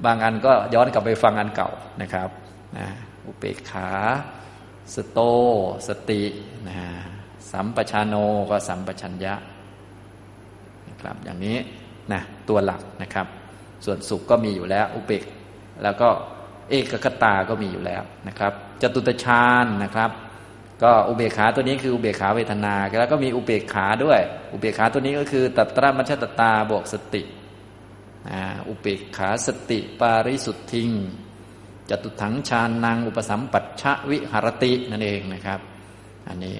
บางอันก็ย้อนกลับไปฟังอันเก่านะครับนะอุเบกขา สโต สตินะสัมปชานโนก็สัมปชัญญะนะครับอย่างนี้นะตัวหลักนะครับ ส่วนสุขก็มีอยู่แล้ว อุเบกแล้วก็เอกคตาก็มีอยู่แล้วนะครับจตุตฌานนะครับ ก็อุเบกขาตัวนี้คืออุเบกขาเวทนา แล้วก็มีอุเบกขาด้วย อุเบกขาตัวนี้ก็คือตัตระมัชตตาบวกสติ อุเบกขาสติปาริสุทธิงจตุถังฌานนางอุปสัมปัชชวิหรตินั่นเองนะครับ อันนี้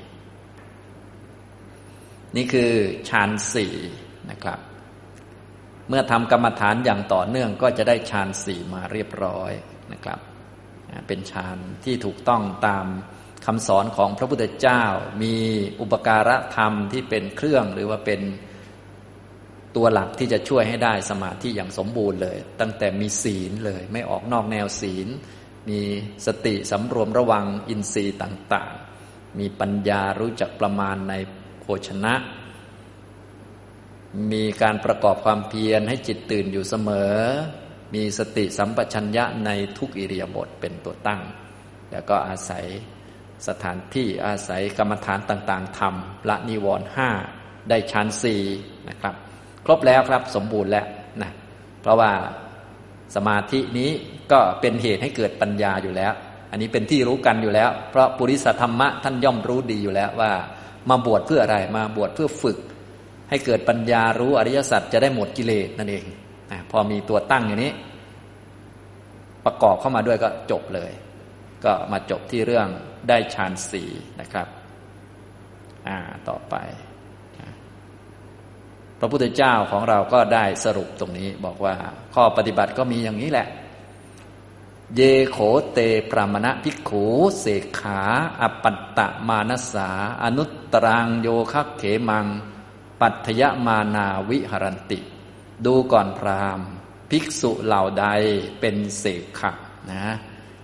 นี่คือฌานสี่นะครับ เมื่อทำกรรมฐานอย่างต่อเนื่องก็จะได้ฌานสี่มาเรียบร้อยนะครับ เป็นฌานที่ถูกต้องตามคำสอนของพระพุทธเจ้า มีอุปการะธรรมที่เป็นเครื่องหรือว่าเป็น ตัวหลักที่จะช่วยให้ได้สมาธิอย่างสมบูรณ์เลย ตั้งแต่มีศีลเลย ไม่ออกนอกแนวศีล มีสติสำรวมระวังอินทรีย์ต่างๆ มีปัญญารู้จักประมาณในโภชนะ มีการประกอบความเพียรให้จิตตื่นอยู่เสมอ มีสติสัมปชัญญะในทุกอิริยาบถเป็นตัวตั้ง แล้วก็อาศัยสถานที่อาศัยกรรมฐานต่างๆทำละนิวรณ์ห้าได้ชั้นสี่นะครับ รบแล้วครับ สมบูรณ์แล้วนะเพราะว่าสมาธินี้ก็เป็นเหตุให้เกิดปัญญาอยู่แล้ว อันนี้เป็นที่รู้กันอยู่แล้ว เพราะปุริสธรรมะท่านย่อมรู้ดีอยู่แล้วว่า มาบวชเพื่ออะไรมาบวชเพื่อฝึก ให้เกิดปัญญารู้อริยสัจจะได้หมดกิเลสนั่นเองพอมีตัวตั้งอย่างนี้ ประกอบเข้ามาด้วยก็จบเลย ก็มาจบที่เรื่องได้ฌานสี่นะครับ อ่าต่อไป พระพุทธเจ้าของเราก็ได้สรุปตรงนี้ บอกว่าข้อปฏิบัติก็มีอย่างนี้แหละ เยโขเตปรามณะพิกขูเสกขาอปัตตมานสา อนุตตรังโยคะเขมัง ปัทยมานาวิหรันติ ดูก่อนพราหมณ์ ภิกษุเหล่าใดเป็นเสกขะนะ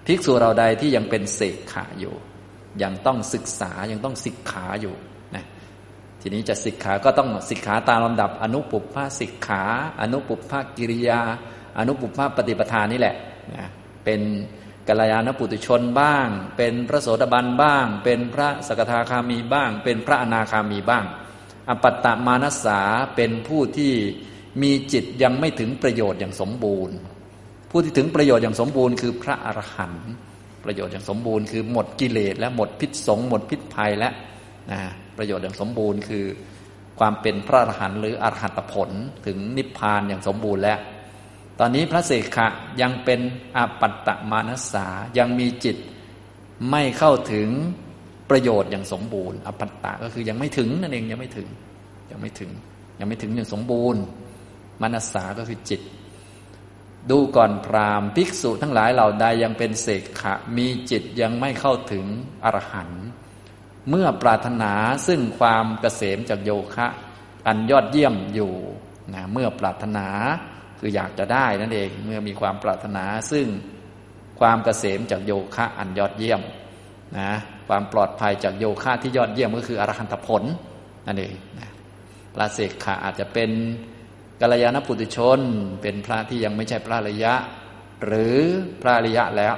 ภิกษุเหล่าใดที่ยังเป็นเสกขะอยู่ ยังต้องศึกษายังต้องศิกขาอยู่ ทีนี้จะศิกขาก็ต้องศิกขาตามลำดับ อนุปุพพาศิกขา อนุปุพพากิริยา อนุปุพพาปฏิปทานนี่แหละนะเป็นกัลยาณปุตุชนบ้าง เป็นพระโสดาบันบ้าง เป็นพระสกทาคามีบ้าง เป็นพระอนาคามีบ้าง อปัตตมานัสาเป็นผู้ที่มีจิตยังไม่ถึงประโยชน์อย่างสมบูรณ์ ผู้ที่ถึงประโยชน์อย่างสมบูรณ์คือพระอรหันต์ประโยชน์อย่างสมบูรณ์คือหมดกิเลสและหมดพิษสงหมดพิษภัยและ นะประโยชน์อย่างสมบูรณ์คือ ความเป็นพระอรหันต์หรืออรหัตผลถึงนิพพานอย่างสมบูรณ์แล้ว ตอนนี้พระเสกขะยังเป็นอปัตตมานสายังมีจิตไม่เข้าถึงประโยชน์อย่างสมบูรณ์ อปัตตะก็คือยังไม่ถึงนั่นเองยังไม่ถึงยังไม่ถึงยังไม่ถึงอย่างสมบูรณ์มนัสสาก็คือจิต ดูก่อนพรามภิกษุทั้งหลายเหล่าใดยังเป็นเสกขะ มีจิตยังไม่เข้าถึงอรหันต์ เมื่อปรารถนาซึ่งความเกษมจากโยคะ อันยอดเยี่ยมอยู่นะเมื่อปรารถนาคืออยากจะได้นั่นเอง เมื่อมีความปรารถนาซึ่งความเกษมจากโยคะอันยอดเยี่ยมนะความปลอดภัยจากโยคะที่ยอดเยี่ยมก็คืออรหันตผลนั่นเองนะพระเสกขะอาจจะเป็นกัลยาณปุถุชน เป็นพระที่ยังไม่ใช่พระอริยะ หรือพระอริยะแล้ว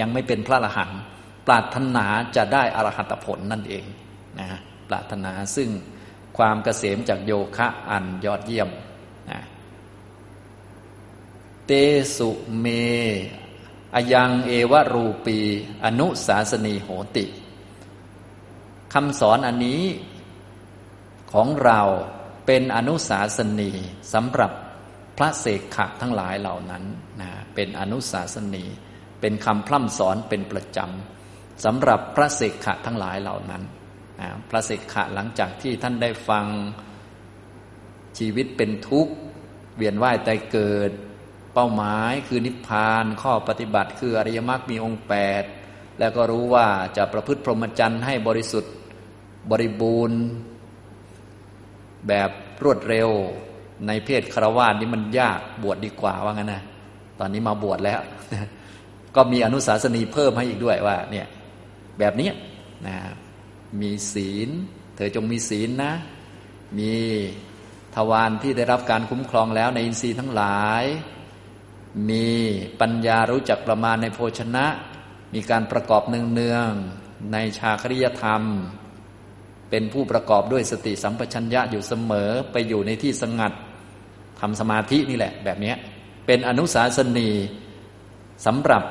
ยังไม่เป็นพระอรหันต์ ปรารถนาจะได้อรหัตผลนั่นเองนะปรารถนาซึ่งความเกษมจากโยคะอันยอดเยี่ยมนะเตสุเมอยังเอวรูปี อนุสาสนีโหติคำสอนอันนี้ของเราเป็นอนุสาสนีสำหรับพระเสกขะทั้งหลายเหล่านั้นนะเป็นอนุสาสนี เป็นคำพร่ำสอนเป็นประจำ สำหรับพระเสกขะทั้งหลายเหล่านั้น พระเสกขะหลังจากที่ท่านได้ฟังชีวิตเป็นทุกข์ เวียนว่ายตายเกิด เป้าหมายคือนิพพาน ข้อปฏิบัติคืออริยมรรคมีองค์แปดแล้วก็รู้ว่าจะประพฤติพรหมจรรย์ให้บริสุทธิ์บริบูรณ์ แบบรวดเร็ว ในเพศคารวะนี้มันยากบวชดดีกว่าว่างั้นนะตอนนี้มาบวชแล้ว ก็มีอนุสาสนีเพิ่มให้อีกด้วยว่าเนี่ย แบบนี้นะมีศีล เธอจงมีศีลนะ มีทวารที่ได้รับการคุ้มครองแล้วในอินทรีย์ทั้งหลาย มีปัญญารู้จักประมาณในโภชนะ มีการประกอบเนืองๆในชาคริยธรรม เป็นผู้ประกอบด้วยสติสัมปชัญญะอยู่เสมอไปอยู่ในที่สงัดทำสมาธินี่แหละแบบนี้เป็นอนุสาสนีสำหรับ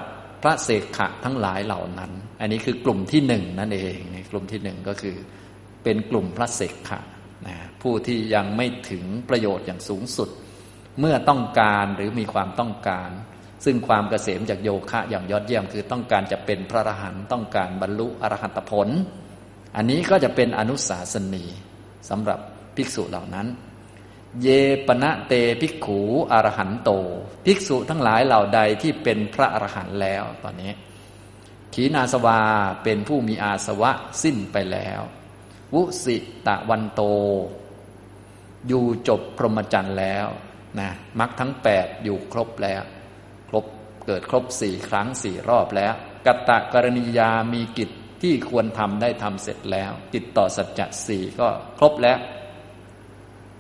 พระเสกขะทั้งหลายเหล่านั้น อันนี้คือกลุ่มที่หนึ่งนั่นเองกลุ่มที่หนึ่งก็คือเป็นกลุ่มพระเสกขะนะผู้ที่ยังไม่ถึงประโยชน์อย่างสูงสุด เมื่อต้องการหรือมีความต้องการ ซึ่งความเกษมจากโยคะอย่างยอดเยี่ยมคือต้องการจะเป็นพระอรหันต์ต้องการบรรลุอรหัตผล อันนี้ก็จะเป็นอนุสาสนีสำหรับภิกษุเหล่านั้น เยปณะเตภิกขูอรหันโต ภิกษุทั้งหลายเหล่าใดที่เป็นพระอรหันต์แล้วตอนนี้ ขีนาสวาเป็นผู้มีอาสวะสิ้นไปแล้ว วุสิตะวันโต อยู่จบพรหมจรรย์แล้วนะมรรคทั้งแปดอยู่ครบแล้ว ครบเกิดครบสี่ครั้งสี่รอบแล้ว กัตตะกรณียามีกิจที่ควรทำได้ทำเสร็จแล้ว ติดต่อสัจจะสี่ก็ครบแล้ว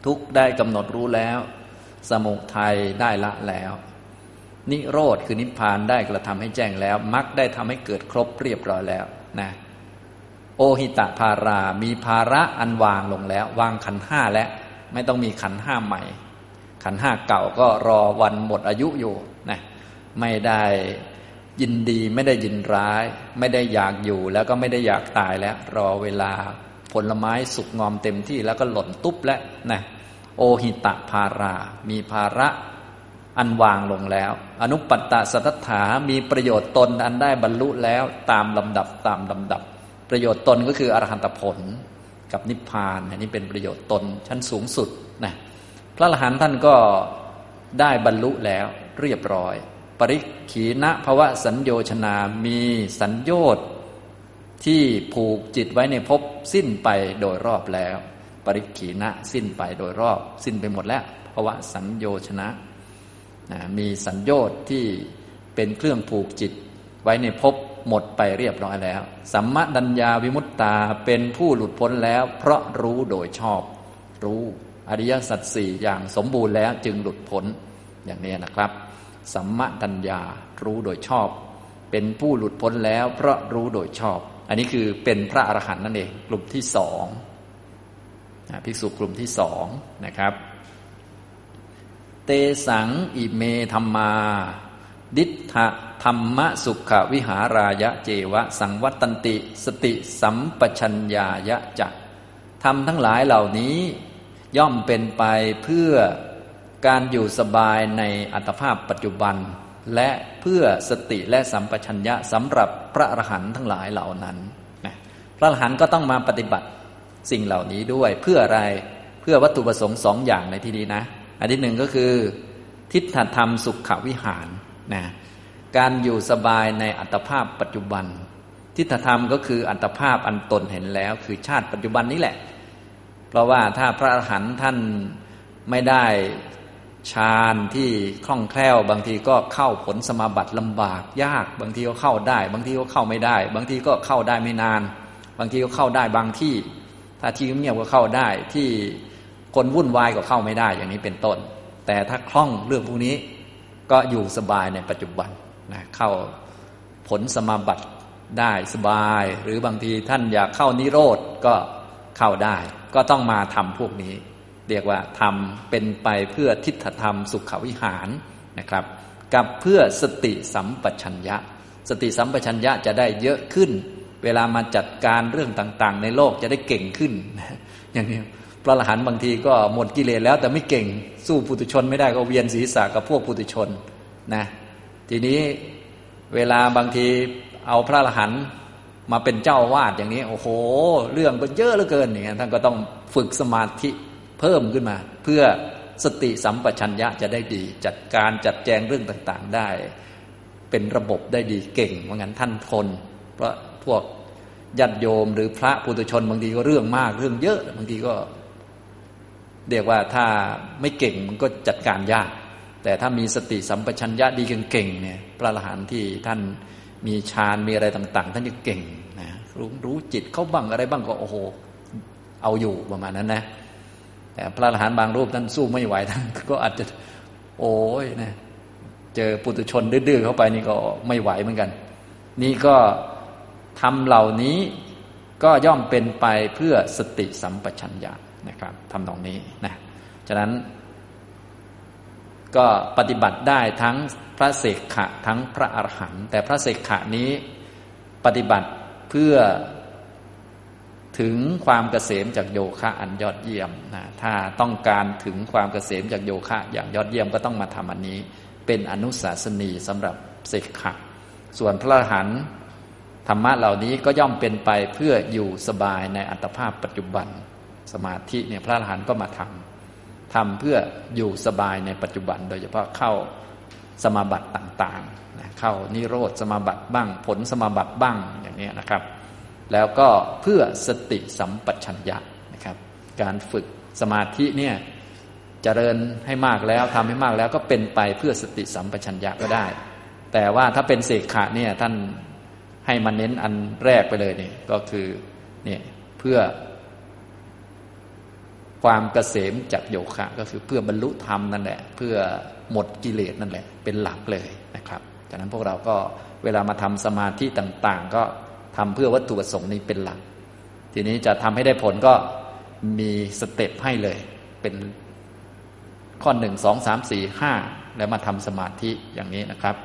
ทุกได้กำหนดรู้แล้ว สมุทัยได้ละแล้ว นิโรธคือนิพพานได้กระทำให้แจ้งแล้วมรรคได้ทำให้เกิดครบเรียบร้อยแล้วนะโอหิตะภารามีภาระอันวางลงแล้ว วางขันห้าแล้ว ไม่ต้องมีขันห้าใหม่ ขันห้าเก่าก็รอวันหมดอายุอยู่นะไม่ได้ยินดีไม่ได้ยินร้าย ไม่ได้อยากอยู่แล้วก็ไม่ได้อยากตายแล้ว รอเวลา ผลไม้สุกงอมเต็มที่แล้วก็หล่นตุ๊บแล้วนะโอหิตะภารา มีภาระอันวางลงแล้ว อนุปัตตสัทธามีประโยชน์ตนอันได้บรรลุแล้วตามลำดับตามลำดับ ประโยชน์ตนก็คืออรหันตผลกับนิพพานอันนี้เป็นประโยชน์ตนชั้นสูงสุดนะพระอรหันต์ท่านก็ได้บรรลุแล้วเรียบร้อย ปริขีณภวะสัญโยชนา มีสัญโยชน์ ที่ผูกจิตไว้ในภพสิ้นไปโดยรอบแล้ว ปริขีณะสิ้นไปโดยรอบ สิ้นไปหมดแล้วภาวะสัญโยชนะนะมีสัญโยชน์ที่เป็นเครื่องผูกจิตไว้ในภพหมดไปเรียบร้อยแล้ว สัมมาดัญญาวิมุตตาเป็นผู้หลุดพ้นแล้ว เพราะรู้โดยชอบ รู้อริยสัจสี่อย่างสมบูรณ์แล้วจึงหลุดพ้นอย่างนี้นะครับ สัมมาดัญญารู้โดยชอบ เป็นผู้หลุดพ้นแล้ว เพราะรู้โดยชอบ อันนี้คือเป็นพระอรหันต์นั่นเองกลุ่มที่สองภิกษุกลุ่มที่สองนะครับ เตสังอิเมธรรมา ดิทธธรรมสุขวิหารายะเจวะ สังวัตันติ สติสัมปชัญญายะจักทำทั้งหลายเหล่านี้ย่อมเป็นไปเพื่อการอยู่สบายในอัตภาพปัจจุบัน และเพื่อสติและสัมปชัญญะสำหรับพระอรหันต์ทั้งหลายเหล่านั้นนะพระอรหันต์ก็ต้องมาปฏิบัติสิ่งเหล่านี้ด้วยเพื่ออะไรเพื่อวัตถุประสงค์สองอย่างในที่นี้นะ อันที่หนึ่งก็คือทิฏฐธรรมสุขวิหารนะการอยู่สบายในอัตภาพปัจจุบัน ทิฏฐธรรมก็คืออัตภาพอันตนเห็นแล้ว คือชาติปัจจุบันนี้แหละ เพราะว่าถ้าพระอรหันต์ท่านไม่ได้ ฌานที่คล่องแคล่ว บางทีก็เข้าผลสมาบัติลำบากยาก บางทีก็เข้าได้ บางทีก็เข้าไม่ได้ บางทีก็เข้าได้ไม่นาน บางทีก็เข้าได้บางที่ ถ้าที่เงียบก็เข้าได้ ที่คนวุ่นวายก็เข้าไม่ได้อย่างนี้เป็นต้น แต่ถ้าคล่องเรื่องพวกนี้ก็อยู่สบายในปัจจุบันนะเข้าผลสมาบัติได้สบาย หรือบางทีท่านอยากเข้านิโรธก็เข้าได้ ก็ต้องมาทำพวกนี้ เรียกว่าทำเป็นไปเพื่อทิฏฐธรรมสุขวิหารนะครับ กับเพื่อสติสัมปชัญญะ สติสัมปชัญญะจะได้เยอะขึ้น เวลามาจัดการเรื่องต่างๆ ในโลกจะได้เก่งขึ้น อย่างนี้พระอรหันต์บางทีก็หมดกิเลสแล้วแต่ไม่เก่งสู้ปุถุชนไม่ได้ก็เวียนศีรษะกับพวกปุถุชนนะทีนี้เวลาบางทีเอาพระอรหันต์มาเป็นเจ้าวาดอย่างนี้ โอ้โห เรื่องก็เยอะเหลือเกินอย่างนี้ท่านก็ต้องฝึกสมาธิ เพิ่มขึ้นมา เพื่อสติสัมปชัญญะจะได้ดี จัดการจัดแจงเรื่องต่างๆได้ เป็นระบบได้ดีเก่งว่างั้นท่านทน เพราะพวกญาติโยมหรือพระปุถุชนบางทีก็เรื่องมากเรื่องเยอะบางทีก็เรียกว่าถ้าไม่เก่งมันก็จัดการยาก แต่ถ้ามีสติสัมปชัญญะดีเก่งๆเนี่ยพระอรหันต์ที่ท่านมีฌานมีอะไรต่าง ๆ ท่านจะเก่งนะรู้รู้จิตเขาบ้างอะไรบ้างก็โอ้โหเอาอยู่ประมาณนั้นนะ แต่พระอรหันต์บางรูปท่านสู้ไม่ไหวท่านก็อาจจะ โอ้ยนะเจอปุถุชนดื้อเข้าไปนี่ก็ไม่ไหวเหมือนกัน นี่ก็ทำเหล่านี้ก็ย่อมเป็นไปเพื่อสติสัมปชัญญะนะครับทำตรงนี้นะฉะนั้น ก็ปฏิบัติได้ทั้งพระเสกขะทั้งพระอรหันต์แต่พระเสกขะนี้ปฏิบัติเพื่อ ถึงความเกษมจากโยคะอันยอดเยี่ยมนะถ้าต้องการถึงความเกษมจากโยคะอย่างยอดเยี่ยมก็ต้องมาทำอันนี้ เป็นอนุสาสนีสำหรับเสกขะส่วนพระอรหันต์ธรรมะเหล่านี้ก็ย่อมเป็นไปเพื่ออยู่สบายในอัตภาพปัจจุบัน สมาธิเนี่ยพระอรหันต์ก็มาทำทำเพื่ออยู่สบายในปัจจุบัน โดยเฉพาะเข้าสมาบัติต่างๆ เข้านิโรธสมาบัติบ้าง ผลสมาบัติบ้างอย่างนี้นะครับ แล้วก็เพื่อสติสัมปชัญญะนะครับ การฝึกสมาธิเนี่ยจเจริญให้มากแล้วทำให้มากแล้วก็เป็นไปเพื่อสติสัมปชัญญะก็ได้ แต่ว่าถ้าเป็นเสกขะเนี่ยท่านให้มันเน้นอันแรกไปเลยนี่ก็คือเนี่ยเพื่อความกเกษมจากโยคะ ก็คือเพื่อบรรลุธรรมนั่นแหละ เพื่อหมดกิเลสนั่นแหละ เป็นหลักเลยนะครับจากนั้นพวกเราก็เวลามาทำสมาธิต่าง ๆ ก็ ทำเพื่อวัตถุประสงค์นี้เป็นหลัก ทีนี้จะทำให้ได้ผลก็มีสเต็ปให้เลย เป็นข้อหนึ่งสองสามสี่ห้าแล้วมาทำสมาธิอย่างนี้นะครับ